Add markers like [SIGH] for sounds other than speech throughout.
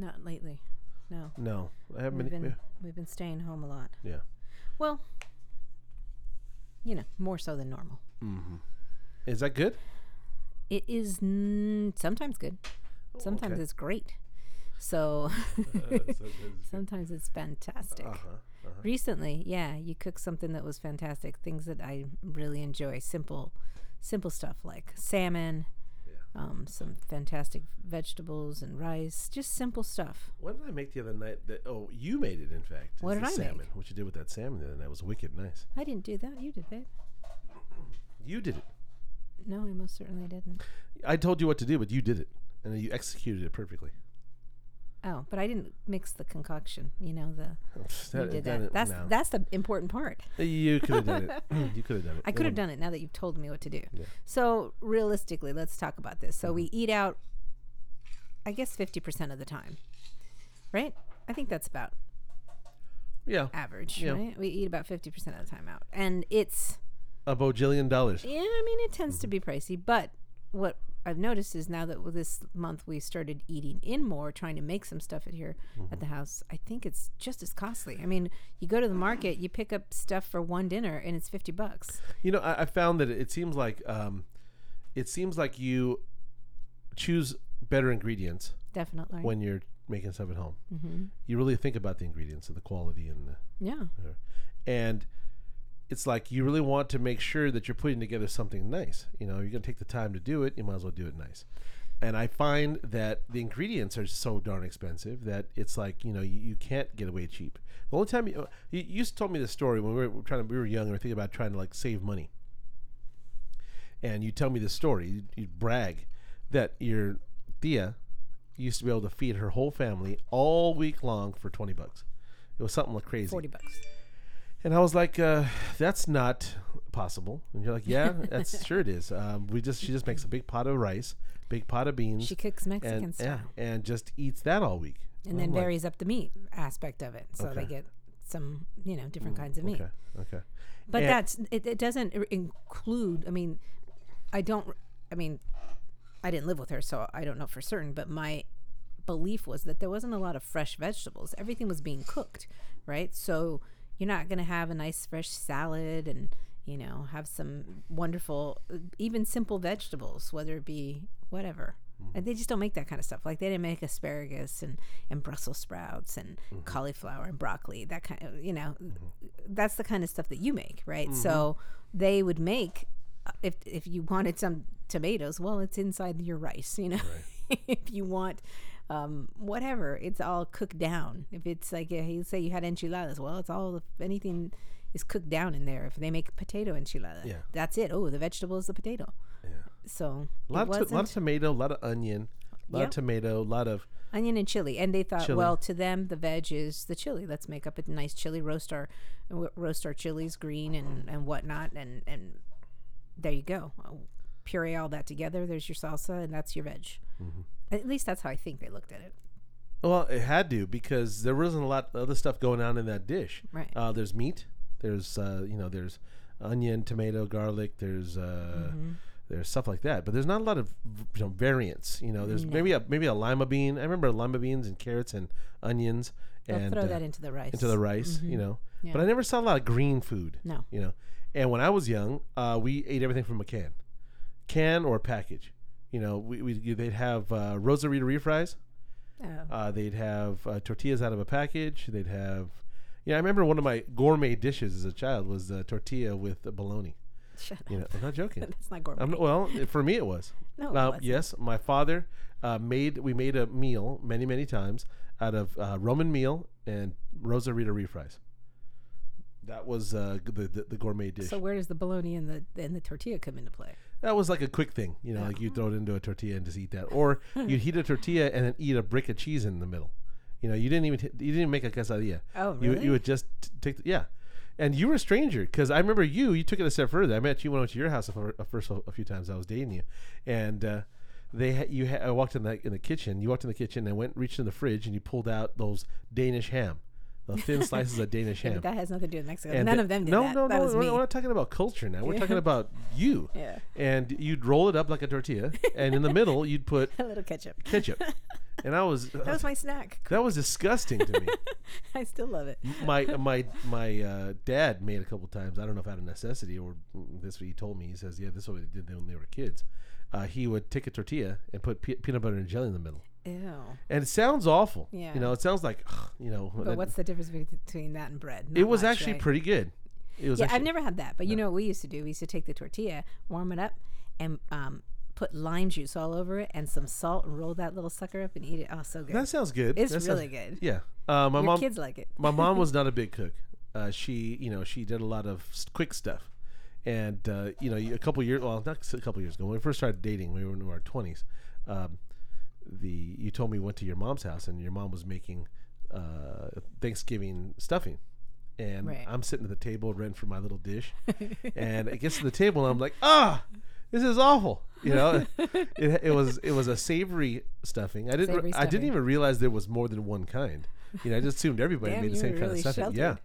Not lately. No. No, I haven't We've been. been we've been staying home a lot. Yeah. Well, you know, more so than normal. Mm-hmm. Is that good? It is n- sometimes good. Sometimes okay. it's great. So [LAUGHS] [LAUGHS] sometimes it's fantastic. Uh-huh. uh-huh. Recently, yeah, you cooked something that was fantastic. Things that I really enjoy. Simple, simple stuff like salmon. Um, some fantastic vegetables and rice. Just simple stuff. What did I make the other night? That oh, you made it. In fact, What did I make? salmon. What you did with that salmon the other night was wicked nice. I didn't do that. You did, babe. You did it. No, I most certainly didn't. I told you what to do, but you did it, and then you executed it perfectly. Oh, but I didn't mix the concoction. You know the you did that- that. That's no. that's the important part. You could have done it. [LAUGHS] [CLEARS THROAT] you could have done it. I could have done it now that you've told me what to do. Yeah. So realistically, let's talk about this. So we Mm-hmm. eat out, I guess, fifty percent of the time, right? I think that's about Yeah, average, Yeah. right? We eat about fifty percent of the time out, and it's a bojillion dollars. yeah. I mean, it tends to Mm-hmm. be pricey, but what I've noticed is now that this month we started eating in more, trying to make some stuff at here Mm-hmm. at the house. I think it's just as costly. I mean, you go to the market, you pick up stuff for one dinner, and it's fifty bucks. You know, I, I found that it seems like um, it seems like you choose better ingredients Definitely. when you're making stuff at home. hmm You really think about the ingredients and the quality and the, Yeah. and it's like you really want to make sure that you're putting together something nice. You know, you're gonna take the time to do it. You might as well do it nice. And I find that the ingredients are so darn expensive that it's like you know you, you can't get away cheap. The only time you, oh, you you used to told me this story when we were trying to we were young and we were thinking about trying to like save money. And you tell me this story, you you brag that your Thea used to be able to feed her whole family all week long for twenty bucks. It was something like crazy. Forty bucks. And I was like, uh, "That's not possible." And you're like, "Yeah, that's [LAUGHS] sure it is. Um, we just she just makes a big pot of rice, big pot of beans, She cooks Mexican and style, yeah, and just eats that all week." and then like, varies up the meat aspect of it, so they get some, you know, different kinds of meat. Okay, okay. But And- that's it, it. Doesn't include. I mean, I don't. I mean, I didn't live with her, so I don't know for certain. But my belief was that there wasn't a lot of fresh vegetables. Everything was being cooked, right? So you're not going to have a nice fresh salad and you know have some wonderful, even simple vegetables, whether it be whatever. And they just don't make that kind of stuff. Like they didn't make asparagus and, and Brussels sprouts and mm-hmm. cauliflower and broccoli. That kind of you know, mm-hmm. that's the kind of stuff that you make, right? So they would make if if you wanted some tomatoes, well, it's inside your rice, you know. [LAUGHS] if you want um, whatever, it's all cooked down. If it's like uh, you say you had enchiladas, well, it's all anything is cooked down in there. If they make potato enchilada, Yeah. that's it. Oh, the vegetable is the potato. Yeah. So A lot, of to- lot of tomato, a lot of onion, a lot Yep. of tomato, a lot of onion and chili, and they thought, Chili. well, to them the veg is the chili. Let's make up a nice chili roast our roast our chilies green and and whatnot, and and there you go. Puree all that together. There's your salsa, and that's your veg. Mm-hmm. At least that's how I think they looked at it. Well, it had to because there wasn't a lot of other stuff going on in that dish. Right. Uh, there's meat. There's uh, you know there's onion, tomato, garlic. There's uh, Mm-hmm. there's stuff like that. But there's not a lot of you know variants. You know, there's maybe a maybe a lima bean. I remember lima beans and carrots and onions They'll and throw uh, that into the rice. into the rice. You know, Yeah. but I never saw a lot of green food. No. You know, and when I was young, uh, we ate everything from a can, can or package. You know, we, we they'd have uh, Rosarita refries. Oh. Uh, they'd have uh, tortillas out of a package. They'd have, yeah. I remember one of my gourmet dishes as a child was a tortilla with uh, bologna. Shut up. You know, I'm not joking. [LAUGHS] That's not gourmet. I'm well, for me it was. No, it Uh, wasn't. yes, my father uh, made. We made a meal many, many times out of uh, Roman meal and Rosarita refries. That was uh, the, the the gourmet dish. so where does the bologna and the and the tortilla come into play? That was like a quick thing, you know, like you throw it into a tortilla and just eat that, or [LAUGHS] you'd heat a tortilla and then eat a brick of cheese in the middle. You know, you didn't even you didn't make a quesadilla. Oh, You really? you would just t- take the, yeah, and you were a stranger because I remember you. You took it a step further. I met you when I went to your house a, a first a few times. I was dating you, and uh, they ha- you ha- I walked in the in the kitchen. You walked in the kitchen and went reached in the fridge and you pulled out those Danish ham, [LAUGHS] the thin slices of Danish Yeah, ham. that has nothing to do with Mexico. And None the- of them did no, that. No, that no, we're, we're not talking about culture now. We're Yeah. talking about you. [LAUGHS] Yeah. And you'd roll it up like a tortilla, and in the middle you'd put [LAUGHS] a little ketchup. ketchup, and I was That was my snack. that was disgusting to me. I still love it. my my my uh, dad made a couple times. I don't know if out of necessity or this what he told me. He says, "Yeah, this is what they did when they were kids." Uh, he would take a tortilla and put pe- peanut butter and jelly in the middle, Ew. and it sounds awful. Yeah. you know, it sounds like you know. But that- what's the difference between that and bread? it was much, actually right? pretty good. It was Yeah, actually, I've never had that, but you know what we used to do? We used to take the tortilla, warm it up, and um, put lime juice all over it and some salt, and roll that little sucker up and eat it. Oh, so good. That sounds good. It's That sounds- really good. Yeah. Uh, my Your mom. kids like it. my mom was [LAUGHS] not a big cook. Uh, she, you know, she did a lot of quick stuff, and uh, you know, a couple years, well, not a couple years ago, when we first started dating, we were in our twenties. Um, the you told me you went to your mom's house, and your mom was making uh, Thanksgiving stuffing, and Right. I'm sitting at the table, ready for my little dish, [LAUGHS] and it gets to the table, and I'm like, ah. This is awful, you know. [LAUGHS] it, it was it was a savory stuffing. I didn't Savory I didn't even realize there was more than one kind. You know, I just assumed everybody Damn, made the same were kind of stuffing. Yeah,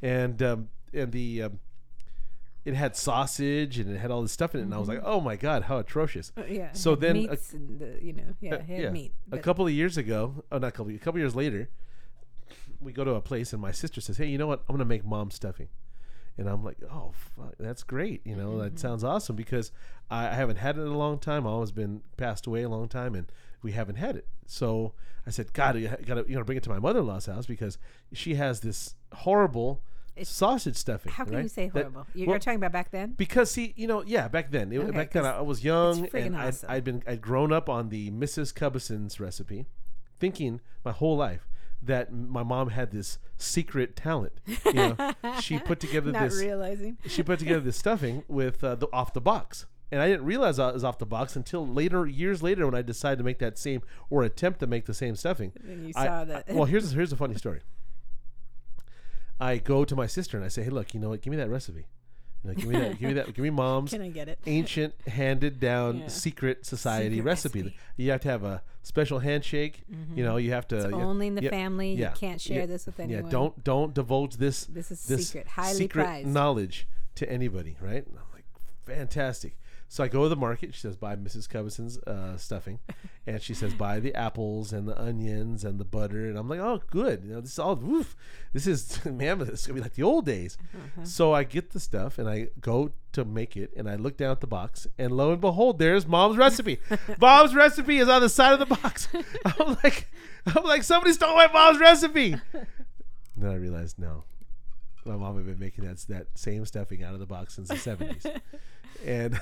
and um, and the um, it had sausage and it had all this stuff in it, and I was like, oh my god, how atrocious! Uh, yeah. So then a- and the, you know, yeah, Uh, yeah. meat. A couple of years ago, oh, not a couple, a couple years later, we go to a place, and my sister says, "Hey, you know what? I'm gonna make mom stuffing." And I'm like, oh, fuck, that's great. You know, Mm-hmm. that sounds awesome because I, I haven't had it in a long time. I've always been passed away a long time, and we haven't had it. So I said, God, you gotta, you know, bring it to my mother-in-law's house because she has this horrible It's- sausage stuffing. How can right? you say horrible? Well, you're talking about back then? because see, you know, yeah, back then, it, Okay, back then I was young and I'd, awesome. I'd been I'd grown up on the Mrs. Cubbison's recipe, thinking my whole life that my mom had this secret talent. You know, [LAUGHS] she put together Not this realizing. she put together this stuffing with uh, the off the box. And I didn't realize it was off the box until later, years later, when I decided to make that same or attempt to make the same stuffing. And you I- saw I- that. well, [LAUGHS] here's here's a funny story. I go to my sister and I say, "Hey, look, you know what? Give me that recipe. You know, give me that. give me that. Give me [LAUGHS] mom's Can I get it? ancient handed down Yeah. secret society Secret recipe. recipe. You have to have a special handshake. Mm-hmm. You know, you have to It's you- only in the yeah, family. yeah, You can't share yeah, this with anyone. Yeah, don't don't divulge this This is secret, highly secret prized. knowledge to anybody, right? And I'm like, fantastic. So I go to the market. She says, buy Mrs. Cubbison's uh, stuffing, [LAUGHS] and she says, buy the apples and the onions and the butter. And I'm like, oh, good. You know, this is all. Woof. This is [LAUGHS] man, this is gonna be like the old days. Uh-huh. So I get the stuff and I go to make it, and I look down at the box, and lo and behold, there's mom's recipe. [LAUGHS] mom's recipe is on the side of the box. I'm like, I'm like, somebody stole my mom's recipe. then I realized, no, my mom had been making that that same stuffing out of the box since the seventies, and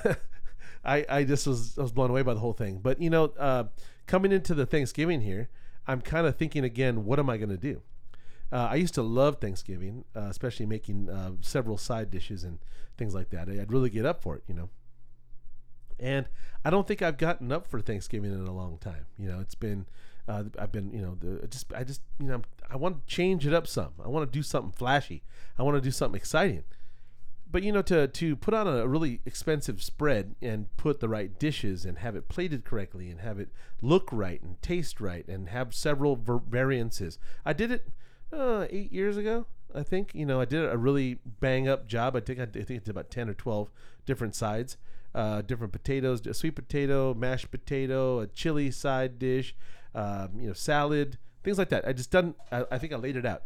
I I just was I was blown away by the whole thing. But you know, uh, coming into the Thanksgiving here, I'm kind of thinking again, what am I going to do? Uh, I used to love Thanksgiving, uh, especially making uh, several side dishes and things like that. I'd really get up for it, you know. And I don't think I've gotten up for Thanksgiving in a long time. You know, it's been uh, I've been you know the, just I just you know I want to change it up some. I want to do something flashy. I want to do something exciting. But you know to to put on a really expensive spread and put the right dishes and have it plated correctly and have it look right and taste right and have several ver- variances. I did it uh, eight years ago. I think you know I did a really bang up job. I think I, I think it's about ten or twelve different sides, uh, different potatoes, a sweet potato, mashed potato, a chili side dish, um, you know, salad, things like that. I just done. I, I think I laid it out,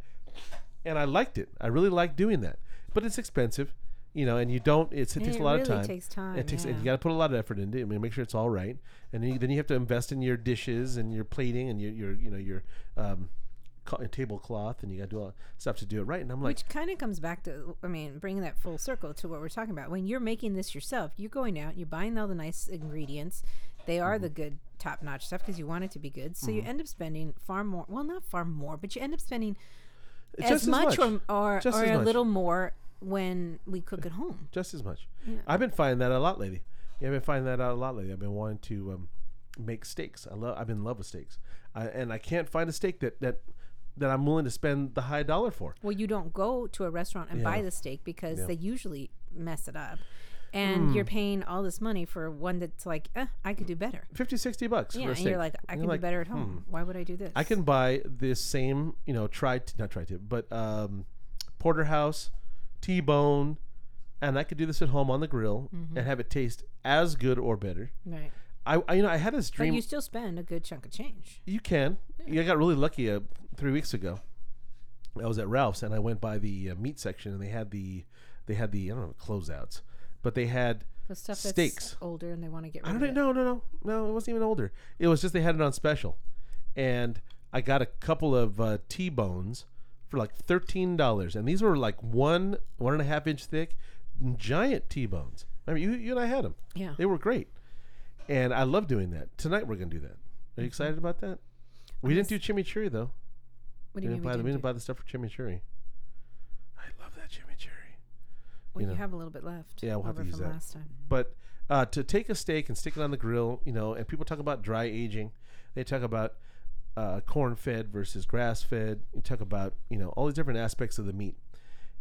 and I liked it. I really like doing that, but it's expensive, you know, and you don't. It's, it And takes it a lot really of time. takes time, It takes. and. You got to put a lot of effort into it. I mean, make sure it's all right, and then you, then you have to invest in your dishes and your plating and your your you know your um, co- tablecloth, and you got to do all that stuff to do it right. And I'm like, Which kind of comes back to, I mean, bringing that full circle to what we're talking about. When you're making this yourself, you're going out, you're buying all the nice ingredients. They are Mm-hmm. the good, top notch stuff because you want it to be good. So you end up spending far more. Well, not far more, but you end up spending just as much, or or, or as a much. little more when we cook at home. [LAUGHS] just as much. Yeah. I've been finding that a lot lately. Yeah, I've been finding that out a lot lately. I've been wanting to um, make steaks. I love. I've been in love with steaks, I, and I can't find a steak that that that I'm willing to spend the high dollar for. Well, you don't go to a restaurant and buy the steak because Yeah. they usually mess it up. And Hmm. you're paying all this money for one that's like, eh, I could do better. 50, 60 bucks Yeah, for a and steak. you're like, I And can do like, better at hmm. home. Why would I do this? I can buy this same, you know, tri not tri tip, but um, porterhouse, T-bone, and I could do this at home on the grill Mm-hmm. and have it taste as good or better. Right. I, I you know I had this But dream. you still spend a good chunk of change. You can. Yeah. I got really lucky uh, three weeks ago. I was at Ralph's and I went by the uh, meat section and they had the they had the I don't know closeouts, but they had The stuff that's Steaks. older and they want to get rid I don't know no no no no it wasn't even older. It was just they had it on special, and I got a couple of uh, T bones for like thirteen dollars, and these were like one one and a half inch thick, giant T bones. I mean you you and I had them. Yeah. They were great, and I love doing that. Tonight we're gonna do that. Are Mm-hmm. you excited about that? We didn't do chimichurri though. What We do you didn't mean? buy We the, didn't didn't buy the stuff for chimichurri. I love that chimichurri. well, you you, have a little bit left. Yeah, we'll have to use that. last time. But uh, to take a steak and stick it on the grill, you know, and people talk about dry aging. They talk about uh, corn fed versus grass fed. You talk about you know all these different aspects of the meat.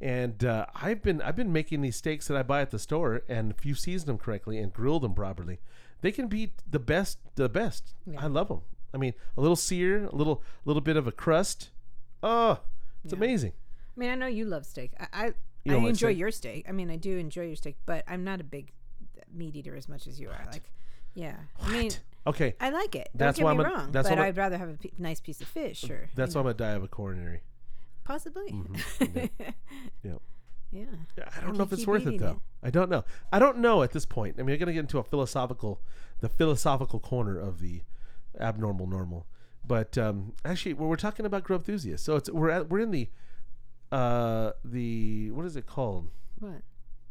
And uh, I've been I've been making these steaks that I buy at the store, and if you season them correctly and grill them properly, they can be the best. The best. Yeah. I love them. I mean, a little sear, a little a little bit of a crust. Oh, it's Yeah. amazing. I mean, I know you love steak. I I, You I enjoy steak? your steak. I mean, I do enjoy your steak, but I'm not a big meat eater as much as you are. Like, yeah. I mean, Okay, I like it. Don't That's get why me I'm a- wrong. that's but why I'm a- I'd rather have a p- nice piece of fish or that's why I'm gonna die of a coronary. possibly. [LAUGHS] Mhm. Yeah. yeah. Yeah, I don't If know if it's worth it though. it. I don't know. I don't know at this point. I mean, you're gonna get into a philosophical, the philosophical corner of the abnormal normal. But um, actually, well, we're talking about grub enthusiasts. So it's we're at, we're in the uh the what is it called? What?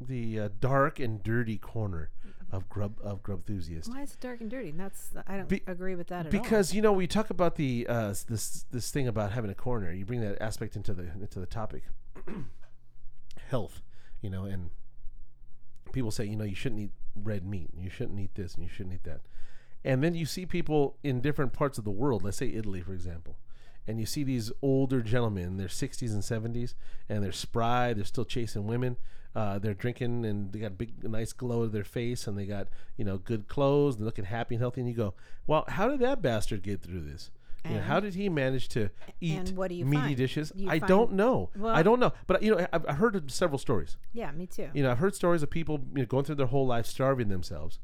The uh, dark and dirty corner of grub of grub enthusiasts. Why is it dark and dirty? That's I don't Be- agree with that at because you know we talk about the uh, this this thing about having a corner. You bring that aspect into the into the topic, [CLEARS THROAT] health. You know, and people say you know you shouldn't eat red meat. You shouldn't eat this and you shouldn't eat that. And then you see people in different parts of the world. Let's say Italy, for example. And you see these older gentlemen in their 60s and 70s, and they're spry. They're still chasing women. Uh, they're drinking, and they got a big, nice glow to their face, and they got you know good clothes. They're looking happy and healthy. And you go, well, how did that bastard get through this? You know, how did he manage to eat what do you meaty find? dishes? You I find- don't know. Well- I don't know. But you know, I've, I've heard several stories. Yeah, me too. You know, I've heard stories of people you know, going through their whole life starving themselves,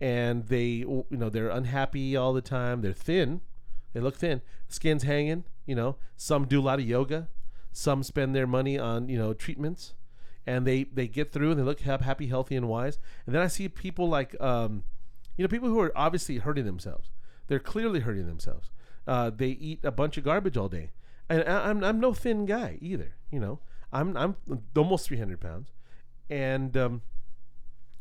and they, you know, they're unhappy all the time. They're thin, they look thin, skin's hanging. You know, some do a lot of yoga, some spend their money on you know treatments, and they they get through and they look happy, healthy, and wise. And then I see people like, um, you know, people who are obviously hurting themselves. They're clearly hurting themselves. Uh, they eat a bunch of garbage all day, and I, I'm I'm no thin guy either. You know, I'm I'm almost 300 pounds, and um,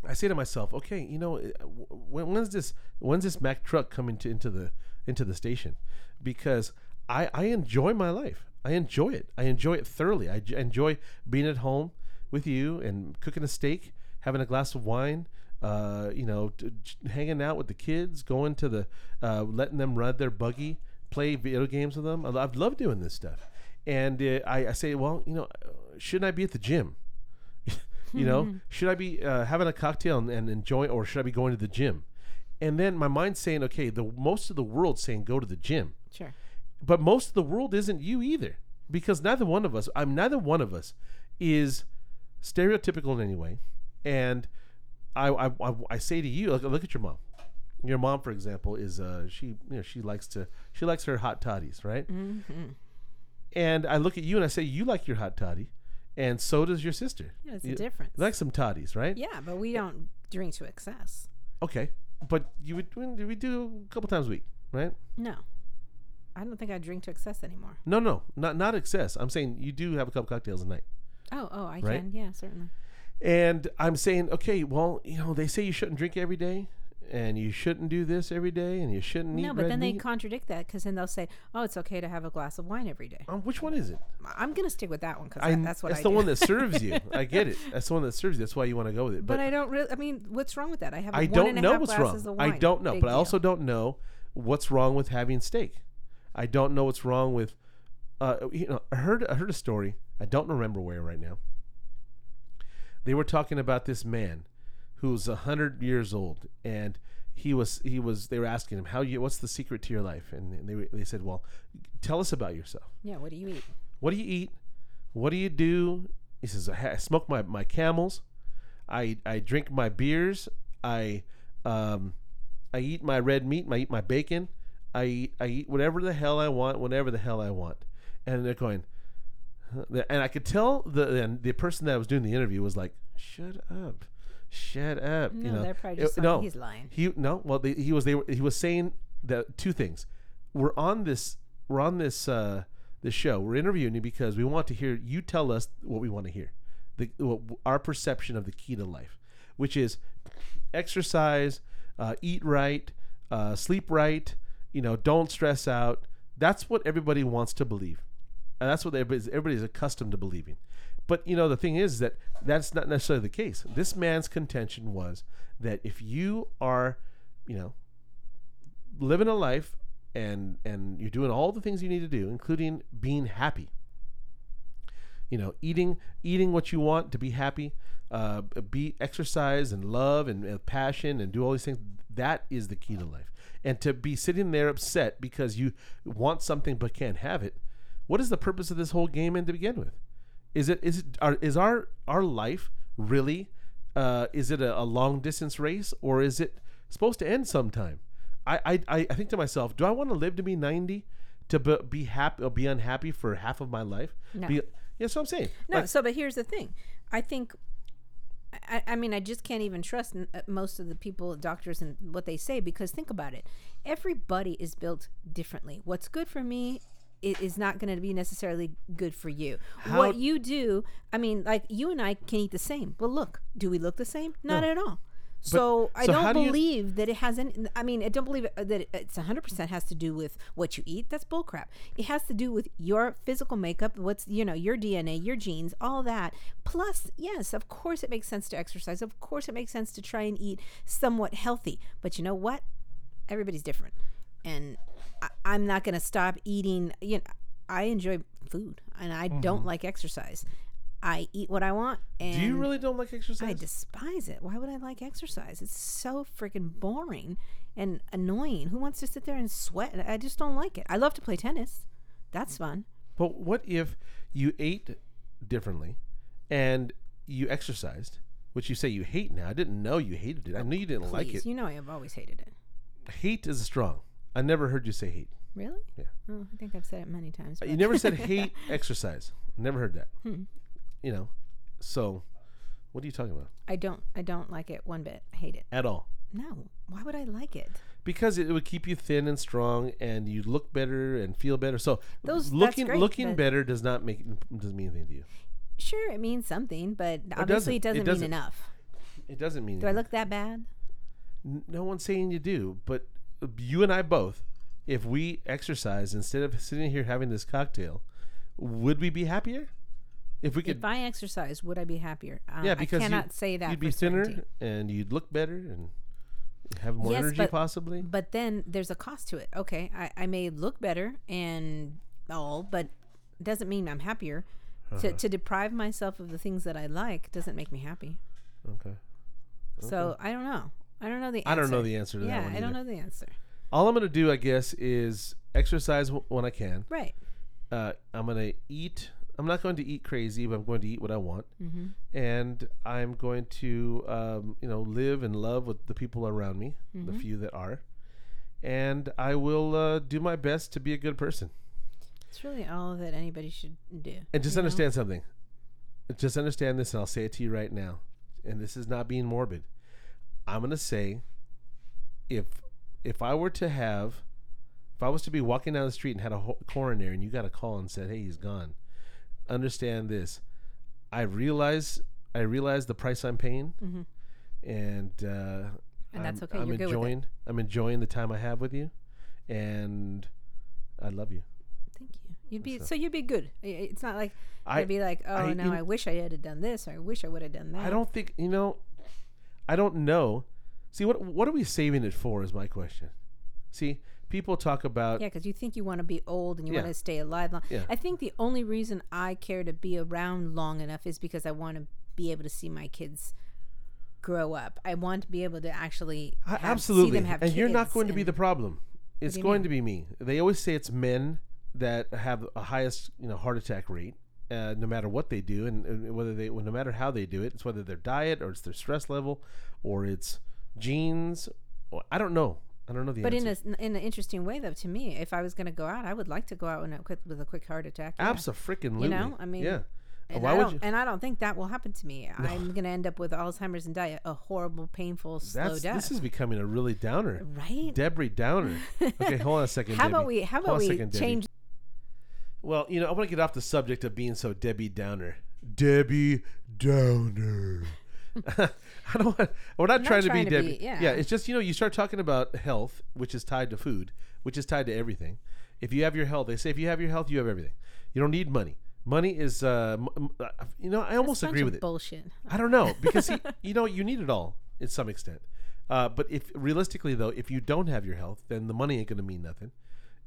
I say to myself, okay, you know, uh, when, when's this when's this Mack truck coming to into the into the station? Because I I enjoy my life. I enjoy it. I enjoy it thoroughly. I enjoy being at home with you and cooking a steak, having a glass of wine. Uh, you know, t- hanging out with the kids, going to the, uh, letting them ride their buggy, play video games with them. I, I've loved doing this stuff, and uh, I, I say, well, you know, shouldn't I be at the gym? [LAUGHS] you know [LAUGHS] should i be uh, having a cocktail and, and enjoying or should i be going to the gym and then my mind's saying okay the most of the world's saying go to the gym Sure. but most of the world isn't you either because neither one of us i'm neither one of us is stereotypical in any way and i i, I, I say to you look, look at your mom your mom for example is uh she you know she likes to she likes her hot toddies right Mm-hmm. and i look at you and i say you like your hot toddy and so does your sister Yeah, it's a difference. you like some toddies right yeah, but we don't drink to excess. Okay, but you would we do a couple times a week, right? No. I don't think I drink to excess anymore. No, no, not not excess. I'm saying you do have a couple cocktails a night, Oh, oh, I Right? can. Yeah, certainly. and I'm saying, okay, well, you know, they say you shouldn't drink every day, and you shouldn't do this every day, and you shouldn't eat No, but then they contradict that because then they'll say, "Oh, it's okay to have a glass of wine every day." um, which one is it? I'm gonna stick with that one because I, that's what that's I the do. one that serves you. [LAUGHS] I get it. That's the one that serves you. That's why you want to go with it. but, But, I don't really. I mean, what's wrong with that? I have. I one don't and a know half what's glasses wrong. I don't know, Big but I also don't know what's wrong with having steak. I don't know what's wrong with. Uh, you know, I heard I heard a story. I don't remember where right now. They were talking about this man who's a hundred years old, and he was he was. They were asking him how you. What's the secret to your life? And, and they they said, well, tell us about yourself. Yeah. What do you eat? What do you eat? What do you do? He says, I, I smoke my, my camels. I, I drink my beers. I um, I eat my red meat. I eat my bacon. I eat I eat whatever the hell I want, whenever the hell I want. And they're going, and I could tell the and the person that was doing the interview was like, "Shut up, shut up." No, you know, they're probably It- just no. He's lying. he no. Well, they, he was they were, he was saying that two things. We're on this we're on this uh this show. We're interviewing you because we want to hear you tell us what we want to hear. The what, our perception of the key to life, which is exercise, uh, eat right, uh, sleep right. You know, don't stress out. That's what everybody wants to believe, and that's what everybody's, everybody's accustomed to believing. But you know, the thing is that that's not necessarily the case. This man's contention was that if you are, you know, living a life and and you're doing all the things you need to do, including being happy. You know, eating eating what you want to be happy, uh, be exercise and love and, and passion and do all these things. That is the key to life. And to be sitting there upset because you want something but can't have it, what is the purpose of this whole game and to begin with? Is it is it are, is our our life really uh, is it a, a long distance race or is it supposed to end sometime? I I, I I think to myself, do I want to live to be ninety to be, be happy or be unhappy for half of my life? No. Be, yeah, that's what I'm saying. No, Like, so but here's the thing. I think I, I mean I just can't even trust n- uh, most of the people doctors and what they say because think about it. Everybody is built differently. What's good for me i- is not going to be necessarily good for you. How- what you do, I mean like you and I can eat the same. But look, do we look the same? Not No. at all. So I so don't do you- believe that it has any. I mean, I don't believe that it- it's 100% has to do with what you eat. That's bullcrap. It has to do with your physical makeup, what's, you know, your DNA, your genes, all that. Plus, yes, of course it makes sense to exercise. Of course it makes sense to try and eat somewhat healthy. But you know what? Everybody's different. And I, I'm not going to stop eating. You know, I enjoy food and I don't like exercise. I eat what I want. And Mm-hmm. do you really don't like exercise? I despise it. Why would I like exercise? It's so freaking boring and annoying. Who wants to sit there and sweat? I just don't like it. I love to play tennis. That's fun. But what if you ate differently and you exercised, which you say you hate now? I didn't know you hated it. I knew you didn't like it. you know I've always hated it. Hate is strong. I never heard you say hate. Really? Yeah. Oh, I think I've said it many times. You never said [LAUGHS] hate exercise. Never heard that. Hmm. You know, so what are you talking about I don't. I don't like it one bit. I hate it. at all? No. Why would I like it? Because it would keep you thin and strong, and you look better and feel better. So Those- looking great, looking better does not make doesn't mean anything to you. Sure, it means something, but obviously it doesn't. doesn't, It doesn't. mean enough. It doesn't mean. Do I look that bad? No one's saying you do, but you and I both, if we exercise instead of sitting here having this cocktail, would we be happier? If we could, If I exercise, would I be happier? Uh, yeah, because I you- cannot say that. you'd be thinner certainty. and you'd look better and have more Yes, energy, but- possibly. But then there's a cost to it. Okay, I, I may look better and all, but doesn't mean I'm happier. Uh-huh. To, to deprive myself of the things that I like doesn't make me happy. Okay, So I don't know. I don't know the answer. I don't know the answer to yeah, that one. I don't either. know the answer. All I'm gonna do, I guess, is exercise w- when I can. Right. Uh, I'm gonna eat. I'm not going to eat crazy, but I'm going to eat what I want, Mm-hmm. and I'm going to, um, you know, live and love with the people around me, the Mhm. few that are, and I will uh, do my best to be a good person. It's really all that anybody should do. And just you know? understand something. Just understand this, and I'll say it to you right now. And this is not being morbid. I'm gonna say, if if I were to have, if I was to be walking down the street and had a ho- coroner, and you got a call and said, "Hey, he's gone," understand this. I realize I realize the price I'm paying, Mhm. and uh, And that's I'm- okay. I'm You're good with it. enjoying I'm enjoying the time I have with you, and I love you. Thank you. You'd be So- so you'd be good. It's not like I you'd be like, oh I- I wish I had done this, or I wish I would have done that. I don't think you know. I don't know. See what what are we saving it for? Is my question. See, people talk about Yeah, because you think you want to be old and you Yeah. want to stay alive long. Yeah. I think the only reason I care to be around long enough is because I want to be able to see my kids grow up. I want to be able to actually have, absolutely, see them have and you're not going to be the problem. It's going mean? to be me. They always say it's men that have a highest you know heart attack rate. Uh, no matter what they do, and, and whether they, well, no matter how they do it, it's whether their diet or it's their stress level, or it's genes, Well, I don't know. I don't know the But in a in an interesting way, though, to me, if I was going to go out, I would like to go out in a quick, with a quick heart attack. yeah. Absolutely. You know, I mean, yeah. And Why I would don't, you? and I don't think that will happen to me. I'm going to end up with Alzheimer's and die a horrible, painful, slow That's death. this is becoming a really downer. right? Debbie Downer. [LAUGHS] Okay, hold on a second. how Debbie. about we? How about a we second, change? Well, you know, I want to get off the subject of being so Debbie Downer. Debbie Downer. [LAUGHS] I don't want. We're not not trying to be to Debbie. be- yeah. yeah, it's just you know you start talking about health, which is tied to food, which is tied to everything. If you have your health, they say if you have your health, you have everything. You don't need money. Money is, uh, m- m- uh, you know, I almost agree with it. Bullshit. I don't know because he, [LAUGHS] you know you need it all in some extent. Uh, but if realistically though, if you don't have your health, then the money ain't going to mean nothing.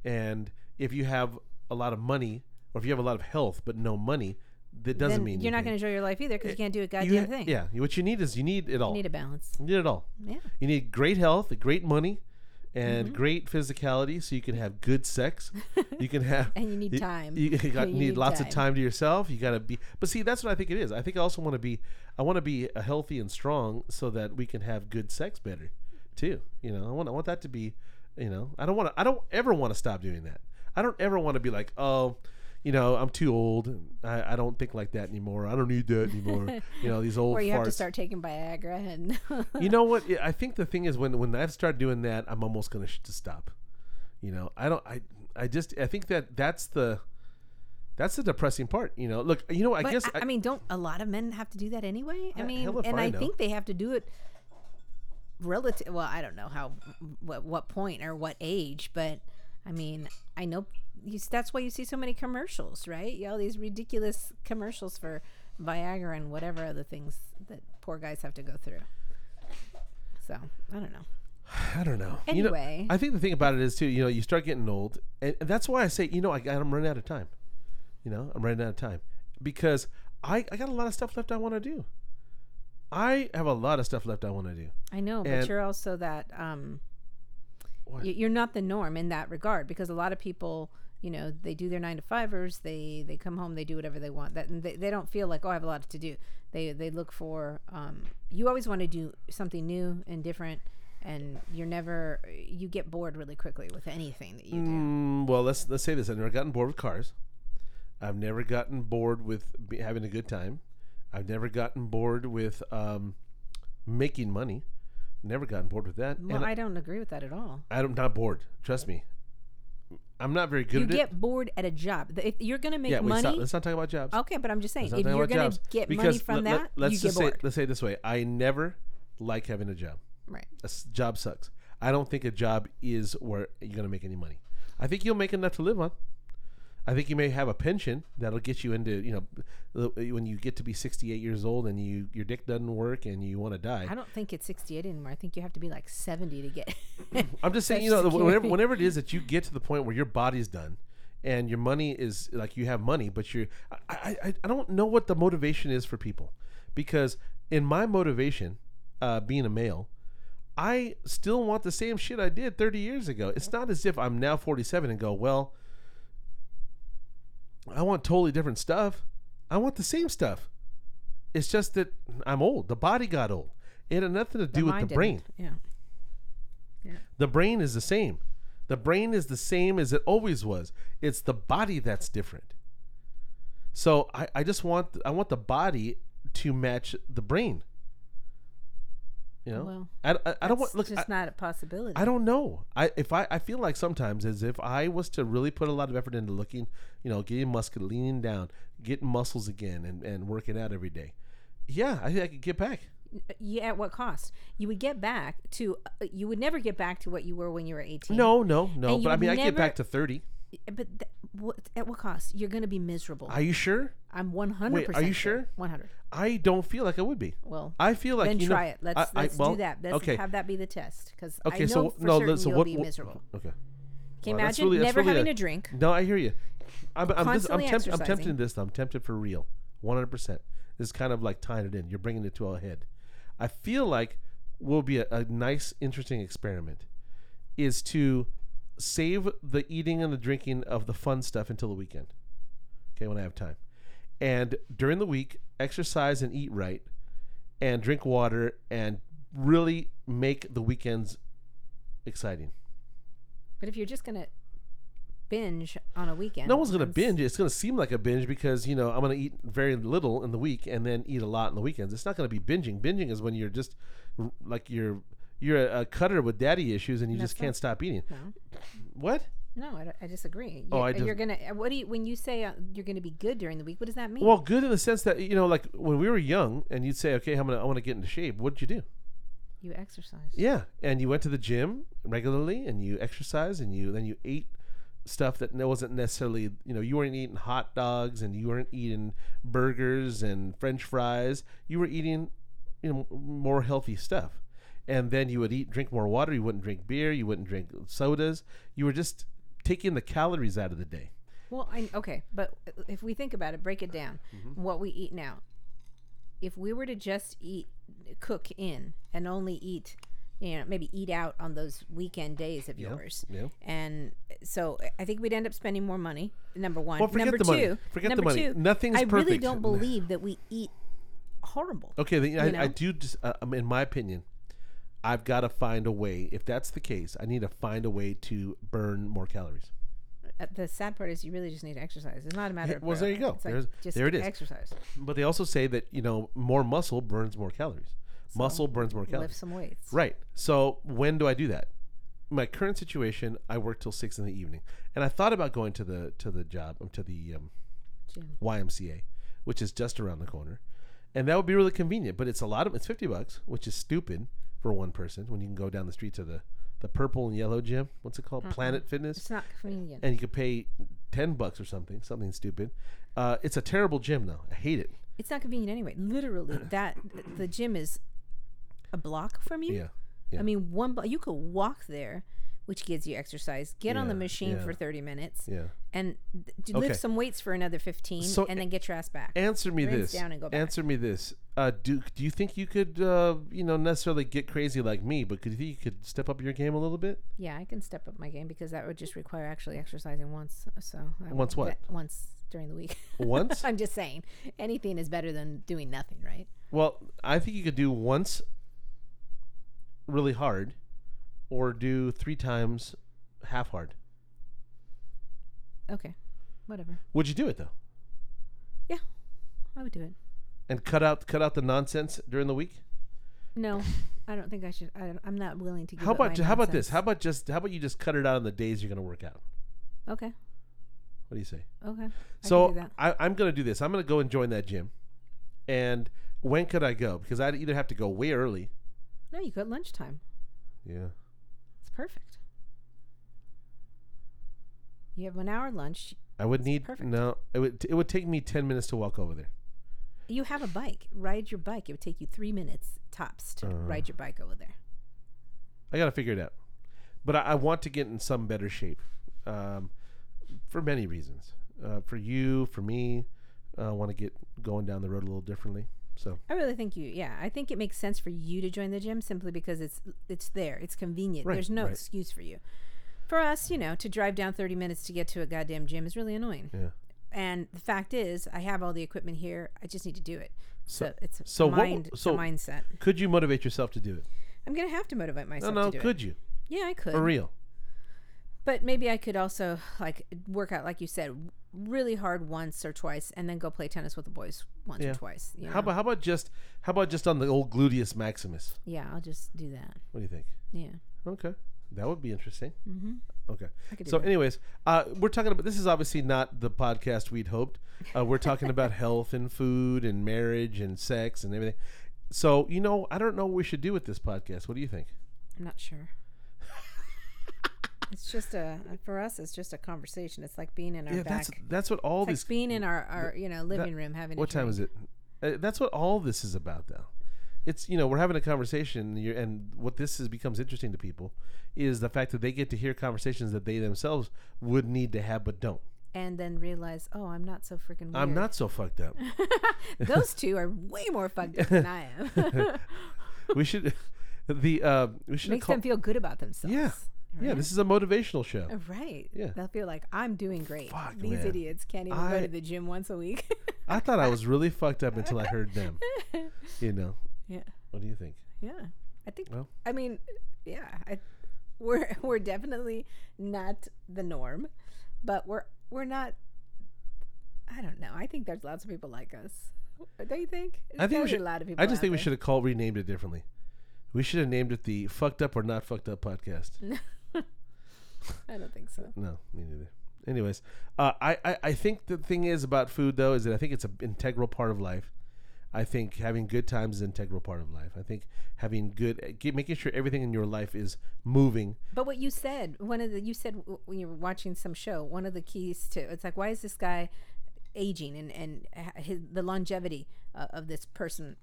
And if you have a lot of money, or if you have a lot of health but no money, that doesn't then mean you're not going to enjoy your life either because you can't do a You goddamn ha- thing. Yeah, what you need is you need it all. You need a balance. You need it all. Yeah. You need great health, great money, and Mm-hmm. great physicality, so you can have good sex. You can have [LAUGHS] And you need time. You, you [LAUGHS] [LAUGHS] got, You need, need lots of time. time to yourself. You got to be. But see, that's what I think it is. I think I also want to be. I want to be a healthy and strong, so that we can have good sex better, too. You know, I want. I want that to be. You know, I don't want to. I don't ever want to stop doing that. I don't ever want to be like, oh, you know, I'm too old. I, I don't think like that anymore. I don't need that anymore. you know, these old [LAUGHS] Or you farts. have to start taking Viagra and you know what? I- I think the thing is when when I've started doing that, I'm almost gonna sh- to stop. You know, I don't. I I just I think that that's the that's the depressing part. You know, look. You know, I But guess I, I mean, don't a lot of men have to do that anyway? I Uh, mean, and I I, know. think they have to do it relative. Well, I don't know how, what, what point or what age, but I mean, I know you, that's why you see so many commercials, right? You know, these ridiculous commercials for Viagra and whatever other things that poor guys have to go through. So I don't know. [SIGHS] I don't know. You know, Anyway. I think the thing about it is too. You know, you start getting old, and, and that's why I say, you know, I, I'm running out of time. You know, I'm running out of time because I I got a lot of stuff left I want to do. I have a lot of stuff left I want to do. I know, but you're also that um You're not the norm in that regard because a lot of people, you know, they do their 9 to 5ers, they they come home, they do whatever they want. That and they, they don't feel like, "Oh, I have a lot to do." They they look for um you always want to do something new and different and you're never you get bored really quickly with anything that you do. Mm, well, let's let's say this: I've never gotten bored with cars. I've never gotten bored with having a good time. I've never gotten bored with um, making money. Never gotten bored with that. Well, and I don't agree with that at all. I'm not bored. Trust me. I'm not very good You at get bored at a job. If you're going to make Yeah, wait, money, stop. let's not talk about jobs. okay, but I'm just saying, if you're going to get money from let- that, let, us you just get say, bored. let's say it this way: I never like having a job. right. A s- job sucks. I don't think a job is where you're going to make any money. I think you'll make enough to live on. I think you may have a pension that'll get you into, you know, when you get to be 68 years old and you your dick doesn't work and you want to die. I don't think it's 68 anymore. I think you have to be like 70 to get. [LAUGHS] I'm just saying, you know, [LAUGHS] whenever, whenever it is that you get to the point where your body's done and your money is like you have money, but you're, I, I, I don't know what the motivation is for people because in my motivation, uh, being a male, I still want the same shit I did 30 years ago. It's not as if I'm now 47 and go, well, I want totally different stuff. I want the same stuff. It's just that I'm old. The body got old. It had nothing to do with the brain. didn't. Yeah. The brain is the same. The brain is the same as it always was. It's the body that's different. So I, I just want I want the body to match the brain. You know, Well, I, I, I don't want It's look. just I, not a possibility. I don't know. I if I, I feel like sometimes as if I was to really put a lot of effort into looking, you know, getting muscular, leaning down, getting muscles again, and, and working out every day. Yeah, I think I could get back. Yeah, at what cost? You would get back to. Uh, you would never get back to what you were when you were 18. No, no, no. But I mean, I get back to thirty. Eh, but th- what, at what cost? You're going to be miserable. Are you sure? I'm 100. Wait, are you sure? 100. I don't feel like I would be. Well, I feel like then you know, try it. Let's I- I- let's well, do that. Let's okay. have that be the test because Okay, I know so for no, certain so you'll what, be what- miserable. Okay. Can you Well, imagine really- never really having a- a drink? No, I hear you. I'm, I'm, this, I'm, tempt, I'm tempted this. I'm tempted for real. 100%. This is kind of like tying it in. You're bringing it to a head. I feel like will be a, a nice, interesting experiment is to save the eating and the drinking of the fun stuff until the weekend. Okay, when I have time. And during the week, exercise and eat right and drink water and really make the weekends exciting. But if you're just gonna binge on a weekend, No one's gonna binge. It's gonna seem like a binge because you know I'm gonna eat very little in the week and then eat a lot in the weekends. It's not gonna be binging. Binging is when you're just like you're you're a, a cutter with daddy issues and you That's just can't stop eating. No, What? no, I, I disagree. Oh, You're, I dis- you're gonna. What do you when you say uh, you're gonna be good during the week? What does that mean? Well, good in the sense that you know, like when we were young, and you'd say, "Okay, I'm gonna I want to get into shape." What'd you do? you exercise. Yeah, and you went to the gym regularly, and you exercised, and you then you ate stuff that wasn't necessarily you know you weren't eating hot dogs, and you weren't eating burgers and French fries. You were eating you know more healthy stuff, and then you would eat drink more water. You wouldn't drink beer. You wouldn't drink sodas. You were just taking the calories out of the day. Well, I okay, but if we think about it, break it down. Mm-hmm. What we eat now. If we were to just eat, cook in, and only eat, you know, maybe eat out on those weekend days of yours, Yeah. and so I think we'd end up spending more money. Number one. Well, forget number the two. money. Forget the number money. Two, Nothing's I really don't believe that we eat horrible. Okay, then I, I do. Just, uh, um, in my opinion, I've got to find a way. If that's the case, I need to find a way to burn more calories. Uh, The sad part is you really just need to exercise. It's not a matter Yeah, of. well, there you go. It's like There's- just there it is. Exercise. But they also say that you know more muscle burns more calories. muscle burns more calories. Lift some weights. Right. So when do I do that? My current situation, I work till six in the evening, and I thought about going to the to the job um, to the um, Gym. YMCA, which is just around the corner, and that would be really convenient. But it's a lot of it's fifty bucks, which is stupid for one person when you can go down the street to the the purple and yellow gym. What's it called? Planet Fitness, It's not convenient. and you could pay ten bucks or something, something stupid. Uh, it's a terrible gym though. I hate it. It's not convenient anyway. Literally, [CLEARS THROAT] that the gym is a block from you. Yeah. yeah. I mean, one block. You could walk there, which gives you exercise. Get on the machine yeah. for thirty minutes, Yeah. and d- d- Okay. lift some weights for another fifteen, So- and then get your ass back. Answer me Rinse this. down and go back. Answer me this. Uh, do do you think you could, uh, you know, necessarily get crazy like me? But could you think you could step up your game a little bit? yeah, I can step up my game because that would just require actually exercising once. So I Once what? Once during the week. [LAUGHS] Once? I'm just saying, anything is better than doing nothing, right? well, I think you could do once really hard, or do three times half hard. Okay, whatever. Would you do it though? Yeah, I would do it. And cut out cut out the nonsense during the week. No, I don't think I should. I, I'm not willing to. Give How about how about this? How about just how about you just cut it out on the days you're going to work out? Okay. What do you say? Okay. I so do that. I, I'm going to do this. I'm going to go and join that gym. And when could I go? Because I'd either have to go way early. No, you go at lunchtime. Yeah. It's perfect. You have one hour lunch. I would need perfect. no. It would it would take me ten minutes to walk over there. You have a bike. Ride your bike. It would take you three minutes tops to Uh. ride your bike over there. I got to figure it out. But I, I want to get in some better shape, um, for many reasons. Uh, for you, for me, uh, I want to get going down the road a little differently. So I really think you. Yeah, I think it makes sense for you to join the gym simply because it's it's there. It's convenient. Right, There's no right. excuse for you. For us, you know, to drive down 30 minutes to get to a goddamn gym is really annoying. yeah. And the fact is, I have all the equipment here. I just need to do it. So, So- it's so a what- mind, a so- mindset. Could you motivate yourself to do it? I'm gonna have to motivate No, myself no. to do it. Could you? Yeah, I could. For real? But maybe I could also like work out, like you said, really hard once or twice, and then go play tennis with the boys once Yeah. or twice. You know? How about how about just how about just on the old gluteus maximus? Yeah, I'll just do that. What do you think? Yeah. Okay, that would be interesting. Mm-hmm. Okay. I could do So, that. anyways, uh, we're talking about this is obviously not the podcast we'd hoped. Uh, we're talking about [LAUGHS] health and food and marriage and sex and everything. So, you know, I don't know what we should do with this podcast. What do you think? I'm not sure. it's just a for us. It's just a conversation. It's like being in our yeah, back. that's that's what all it's like being in our, our you know living room having. What time is it? Uh, that's what all this is about, though. It's you know we're having a conversation, and, you're, and what this is becomes interesting to people is the fact that they get to hear conversations that they themselves would need to have but don't. And then realize, oh, I'm not so freaking weird. I'm not so fucked up. [LAUGHS] Those two are way more fucked up than I am. [LAUGHS] we should [LAUGHS] the uh, we should make them feel good about themselves. Yeah. Yeah, this is a motivational show. Uh, Right. Yeah. They'll feel like I'm doing great. Fuck, These man. idiots can't even go to the gym once a week. I thought I was really fucked up until I heard them. You know, yeah. what do you think? Yeah. I think. Well. I mean, yeah. I, we're [LAUGHS] we're definitely not the norm, but we're we're not. I don't know. I think there's lots of people like us. Don't you think? I think we There's should. a lot of people. I just think we should have called renamed it differently. We should have named it the "Fucked Up or Not Fucked Up" podcast. [LAUGHS] I don't think so. No, me neither. Anyways, uh, I, I I think the thing is about food though is that I think it's an integral part of life. I think having good times is an integral part of life. I think having good, get, making sure everything in your life is moving. But what you said, one of the you said w- when you were watching some show, one of the keys to it's like why is this guy aging and and his, the longevity uh, of this person?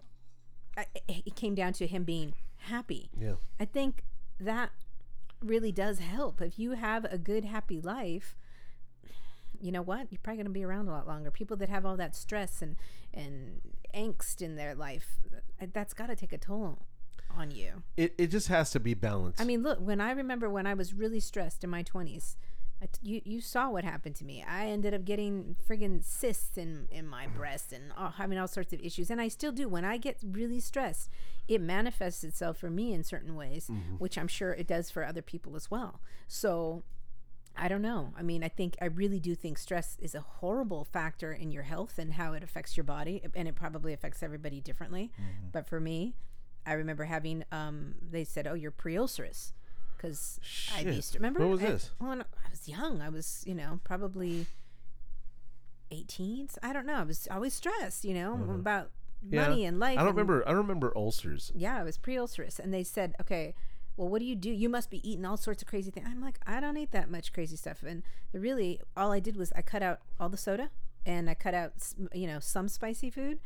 I, it came down to him being happy. Yeah. I think that really does help. If you have a good, happy life, you know what? You're probably going to be around a lot longer. People that have all that stress and and angst in their life, uh, that's got to take a toll on you. It, it just has to be balanced. I mean, look, when I remember when I was really stressed in my 20s, I t- you, you saw what happened to me. I ended up getting friggin' cysts in, in my breast and all, having all sorts of issues. And I still do. When I get really stressed, it manifests itself for me in certain ways, which I'm sure it does for other people as well. So I don't know. I mean, I think, I really do think stress is a horrible factor in your health and how it affects your body. And it probably affects everybody differently. But for me, I remember having, um, they said, oh, you're pre ulcerous. Because I used to remember. What was I- this? When I was young, I was, you know, probably 18. I don't know. I was always stressed, you know, about Mm-hmm. Yeah. money and life. I don't remember. I don't remember ulcers. yeah, I was pre-ulcerous, and they said, "Okay, well, what do you do? You must be eating all sorts of crazy things." I'm like, I don't eat that much crazy stuff, and really, all I did was I cut out all the soda, and I cut out, you know, some spicy food,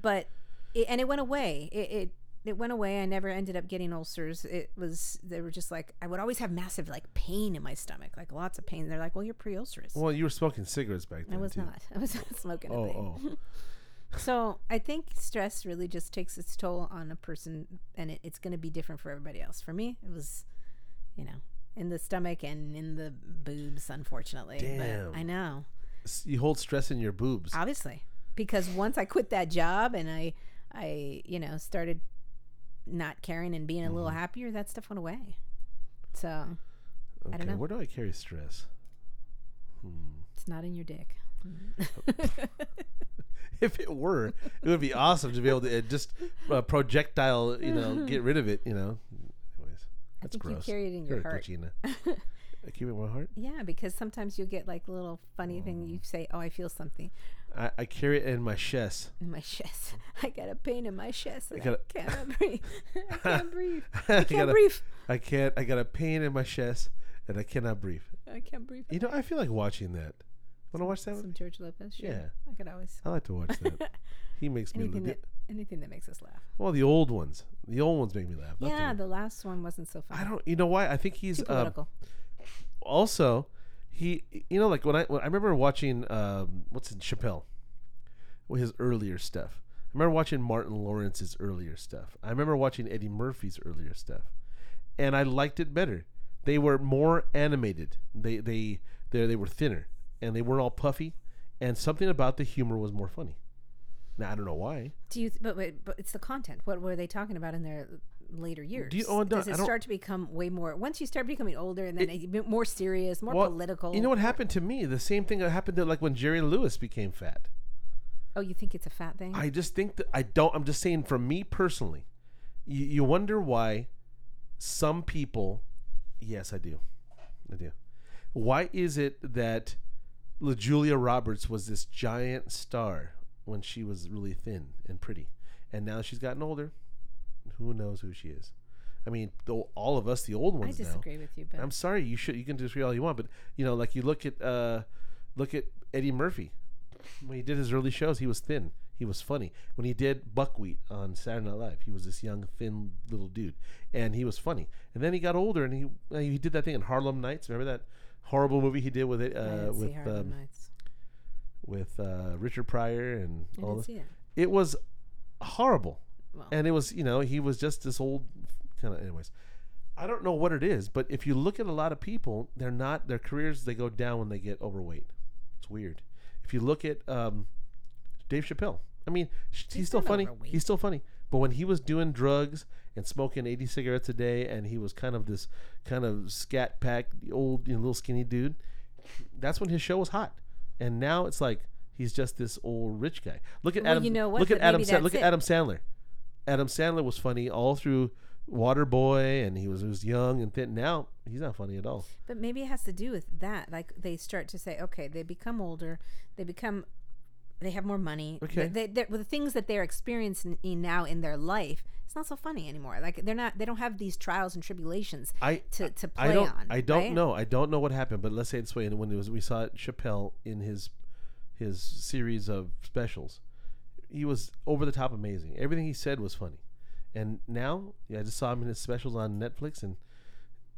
but it, and it went away. It, it it went away. I never ended up getting ulcers. It was they were just like I would always have massive like pain in my stomach, like lots of pain. They're like, "Well, you're pre-ulcerous." Well, you were smoking cigarettes back then. I was too. not. [LAUGHS] I was not smoking Oh, oh. [LAUGHS] So I think stress really just takes its toll on a person, and it, it's going to be different for everybody else. For me, it was, you know, in the stomach and in the boobs, unfortunately. Damn. But I know, You hold stress in your boobs. obviously, because once I quit that job and I, I, you know, started not caring and being a little Mm-hmm. happier, that stuff went away. So okay, don't know. where do I carry stress? Hmm. it's not in your dick. [LAUGHS] If it were, it would be awesome to be able to uh, just uh, projectile, you know, get rid of it. You know. Anyways, that's think you gross. carry it in your heart. [LAUGHS] I keep it in my heart. Yeah, because sometimes you'll get like a little funny thing. You say, "Oh, I feel something." I, I carry it in my chest. in my chest. [LAUGHS] I got a pain in my chest. I, gotta- cannot breathe. I can't breathe. I I can't gotta- breathe. I can't. I got a pain in my chest, and I cannot breathe. I can't breathe. You know, I feel like watching that. Want to watch that? Some One? George Lopez. Sure. Yeah. I could always. I like to watch that. [LAUGHS] He makes me. anything that anything that makes us laugh. Well, the old ones. The old ones make me laugh. the yeah, new- the last one wasn't so fun. I don't. You know why? I think he's Too um, political. also he. You know, like when I when I remember watching um, what's in Chappelle, with his earlier stuff. I remember watching Martin Lawrence's earlier stuff. I remember watching Eddie Murphy's earlier stuff, and I liked it better. They were more animated. They they they they were thinner, and they weren't all puffy, and something about the humor was more funny. Now I don't know why. Do you? Th- but, but but it's the content. What were they talking about in their later years? Do you- oh, Does it start to become way more? Once you start becoming older and then a bit more serious, more Well, political. You know what happened to me? The same thing that happened to like when Jerry Lewis became fat. Oh, you think it's a fat thing? I just think that I don't. I'm just saying, for me personally, you, you wonder why some people. Yes, I do. I do. Why is it that Julia Roberts was this giant star when she was really thin and pretty, and now she's gotten older? Who knows who she is? I mean, though all of us, the old I ones now. disagree with you, but I'm sorry. You should. You can disagree all you want, but you know, like you look at uh, look at Eddie Murphy. When he did his early shows, he was thin. He was funny. When he did Buckwheat on Saturday Night Live, he was this young, thin little dude, and he was funny. And then he got older, and he he did that thing in Harlem Nights. Remember that horrible movie he did with it uh, with um, with uh, Richard Pryor and I all this. it. It was horrible. Well, and it was you know he was just this old kind of anyways. I don't know what it is but if you look at a lot of people they're not their careers they go down when they get overweight. It's weird. If you look at um, dave chappelle i mean he's, He's still funny. overweight. he's still funny. But when he was doing drugs and smoking 80 cigarettes a day, and he was kind of this kind of scat pack, old, you know, little skinny dude, that's when his show was hot. And now it's like he's just this old rich guy. Look at Well, Adam. you know what? Look at Adam. maybe Sa- look at. Adam Sandler. Adam Sandler was funny all through Waterboy, and he was he was young and thin. Now he's not funny at all. But maybe it has to do with that. Like they start to say, okay, they become older, they become, they have more money. Okay. They, they, the things that they're experiencing now in their life, it's not so funny anymore. Like they're not, they don't have these trials and tribulations I to, to play I don't on. I don't right? know. I don't know what happened, but let's say it this way. And when it was we saw Chappelle in his his series of specials, he was over the top amazing. Everything he said was funny. And now, yeah, I just saw him in his specials on Netflix, and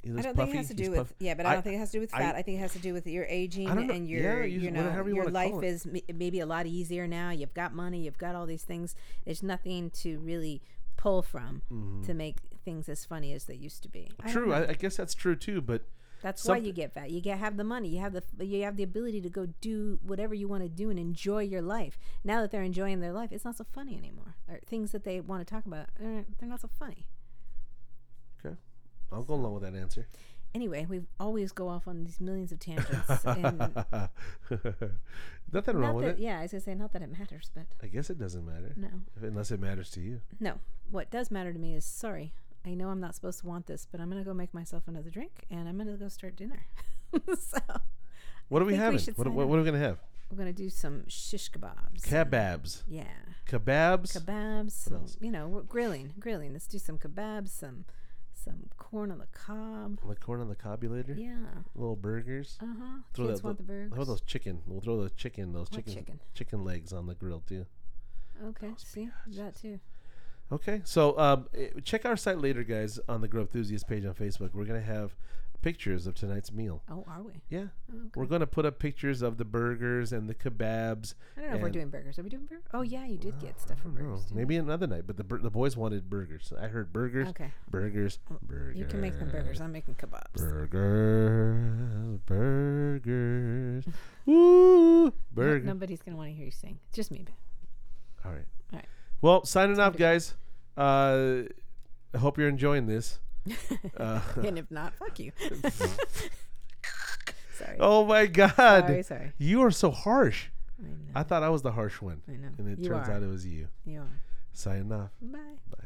he I don't puffy. think it has to He's do with puff- yeah, but I, don't think it has to do with fat. I, think it has to do with your aging I and your use you it know you your life is m- maybe a lot easier now. You've got money, you've got all these things. There's nothing to really pull from to make things as funny as they used to be. I Mm-hmm. True. I, I guess that's true too. But That's why you get fat. You get have the money. You have the you have the ability to go do whatever you want to do and enjoy your life. Now that they're enjoying their life, it's not so funny anymore. Or things that they want to talk about, uh, they're not so funny. I'll go along with that answer. Anyway, we always go off on these millions of tangents. and [LAUGHS] Nothing wrong not with that, it. yeah, I was gonna say not that it matters, but I guess it doesn't matter no, unless it matters to you. no. What does matter to me is sorry. I know I'm not supposed to want this, but I'm gonna go make myself another drink and I'm gonna go start dinner. [LAUGHS] so What are we think we having? should what, sign what, what are we gonna have? we're gonna do some shish kebabs. Kebabs. yeah. Kebabs. kebabs, some, else? you know, we're grilling, grilling. Let's do some kebabs, some some corn on the cob. The corn on the cobulator. Yeah. Little burgers. Uh huh. Throw Kids that- want the burgers. How about those chicken? We'll throw the chicken, those chicken, chicken? chicken legs on the grill too. Okay. See that too. Okay, so um, eh, check our site later, guys, on the Grow Enthusiast page on Facebook. We're gonna have pictures of tonight's meal. Oh, are we? Yeah, Oh, okay. we're gonna put up pictures of the burgers and the kebabs. I don't know if we're doing burgers. Are we doing burgers? Oh yeah, you did get stuff I for don't know, burgers. maybe another night, but the bur- the boys wanted burgers. I heard burgers. Okay. burgers, burgers. You can make them burgers. I'm making kebabs. Burgers, burgers. [LAUGHS] Woo, No- nobody's gonna want to hear you sing. Just me. All right. All right. Well, signing off, guys. Uh, I hope you're enjoying this. Uh, [LAUGHS] and if not, fuck you. [LAUGHS] sorry. oh my God. sorry. Sorry. You are so harsh. I know. I thought I was the harsh one. I know. And it you turns are. out it was you. you are. Signing off. Bye. Bye.